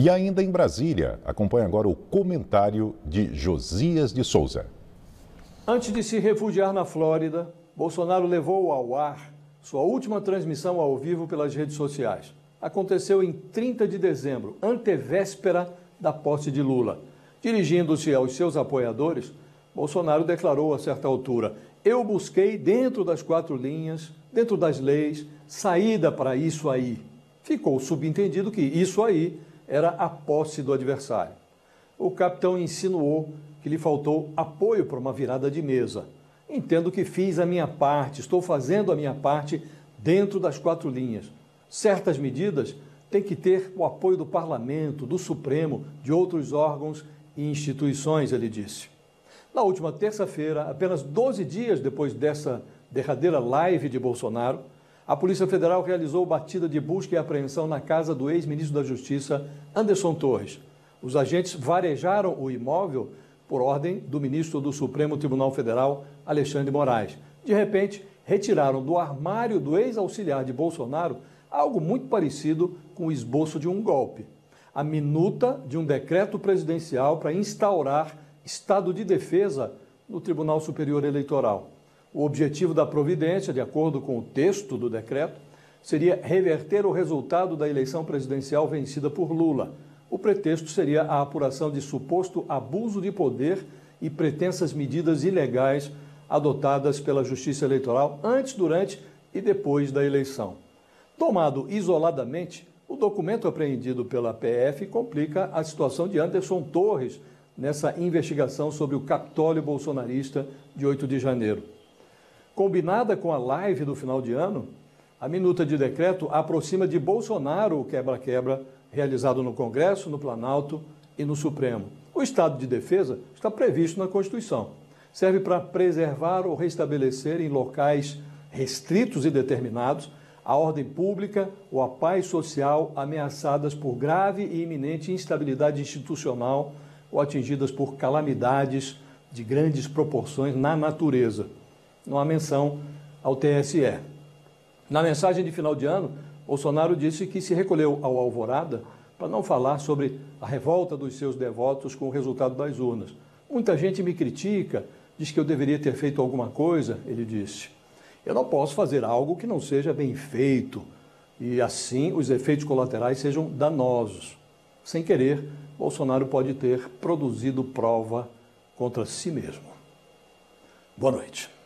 E ainda em Brasília, acompanhe agora o comentário de Josias de Souza. Antes de se refugiar na Flórida, Bolsonaro levou ao ar sua última transmissão ao vivo pelas redes sociais. Aconteceu em 30 de dezembro, antevéspera da posse de Lula. Dirigindo-se aos seus apoiadores, Bolsonaro declarou a certa altura: Eu busquei dentro das quatro linhas, dentro das leis, saída para isso aí. Ficou subentendido que isso aí era a posse do adversário. O capitão insinuou que lhe faltou apoio para uma virada de mesa. Entendo que fiz a minha parte, estou fazendo a minha parte dentro das quatro linhas. Certas medidas têm que ter o apoio do parlamento, do Supremo, de outros órgãos e instituições, ele disse. Na última terça-feira, apenas 12 dias depois dessa derradeira live de Bolsonaro, a Polícia Federal realizou batida de busca e apreensão na casa do ex-ministro da Justiça, Anderson Torres. Os agentes varejaram o imóvel por ordem do ministro do Supremo Tribunal Federal, Alexandre Moraes. De repente, retiraram do armário do ex-auxiliar de Bolsonaro algo muito parecido com o esboço de um golpe. A minuta de um decreto presidencial para instaurar estado de defesa no Tribunal Superior Eleitoral. O objetivo da providência, de acordo com o texto do decreto, seria reverter o resultado da eleição presidencial vencida por Lula. O pretexto seria a apuração de suposto abuso de poder e pretensas medidas ilegais adotadas pela Justiça Eleitoral antes, durante e depois da eleição. Tomado isoladamente, o documento apreendido pela PF complica a situação de Anderson Torres nessa investigação sobre o Capitólio bolsonarista de 8 de janeiro. Combinada com a live do final de ano, a minuta de decreto aproxima de Bolsonaro o quebra-quebra realizado no Congresso, no Planalto e no Supremo. O estado de defesa está previsto na Constituição. Serve para preservar ou restabelecer em locais restritos e determinados a ordem pública ou a paz social ameaçadas por grave e iminente instabilidade institucional ou atingidas por calamidades de grandes proporções na natureza não há menção ao TSE. Na mensagem de final de ano, Bolsonaro disse que se recolheu ao Alvorada para não falar sobre a revolta dos seus devotos com o resultado das urnas. Muita gente me critica, diz que eu deveria ter feito alguma coisa, ele disse. Eu não posso fazer algo que não seja bem feito e assim os efeitos colaterais sejam danosos. Sem querer, Bolsonaro pode ter produzido prova contra si mesmo. Boa noite.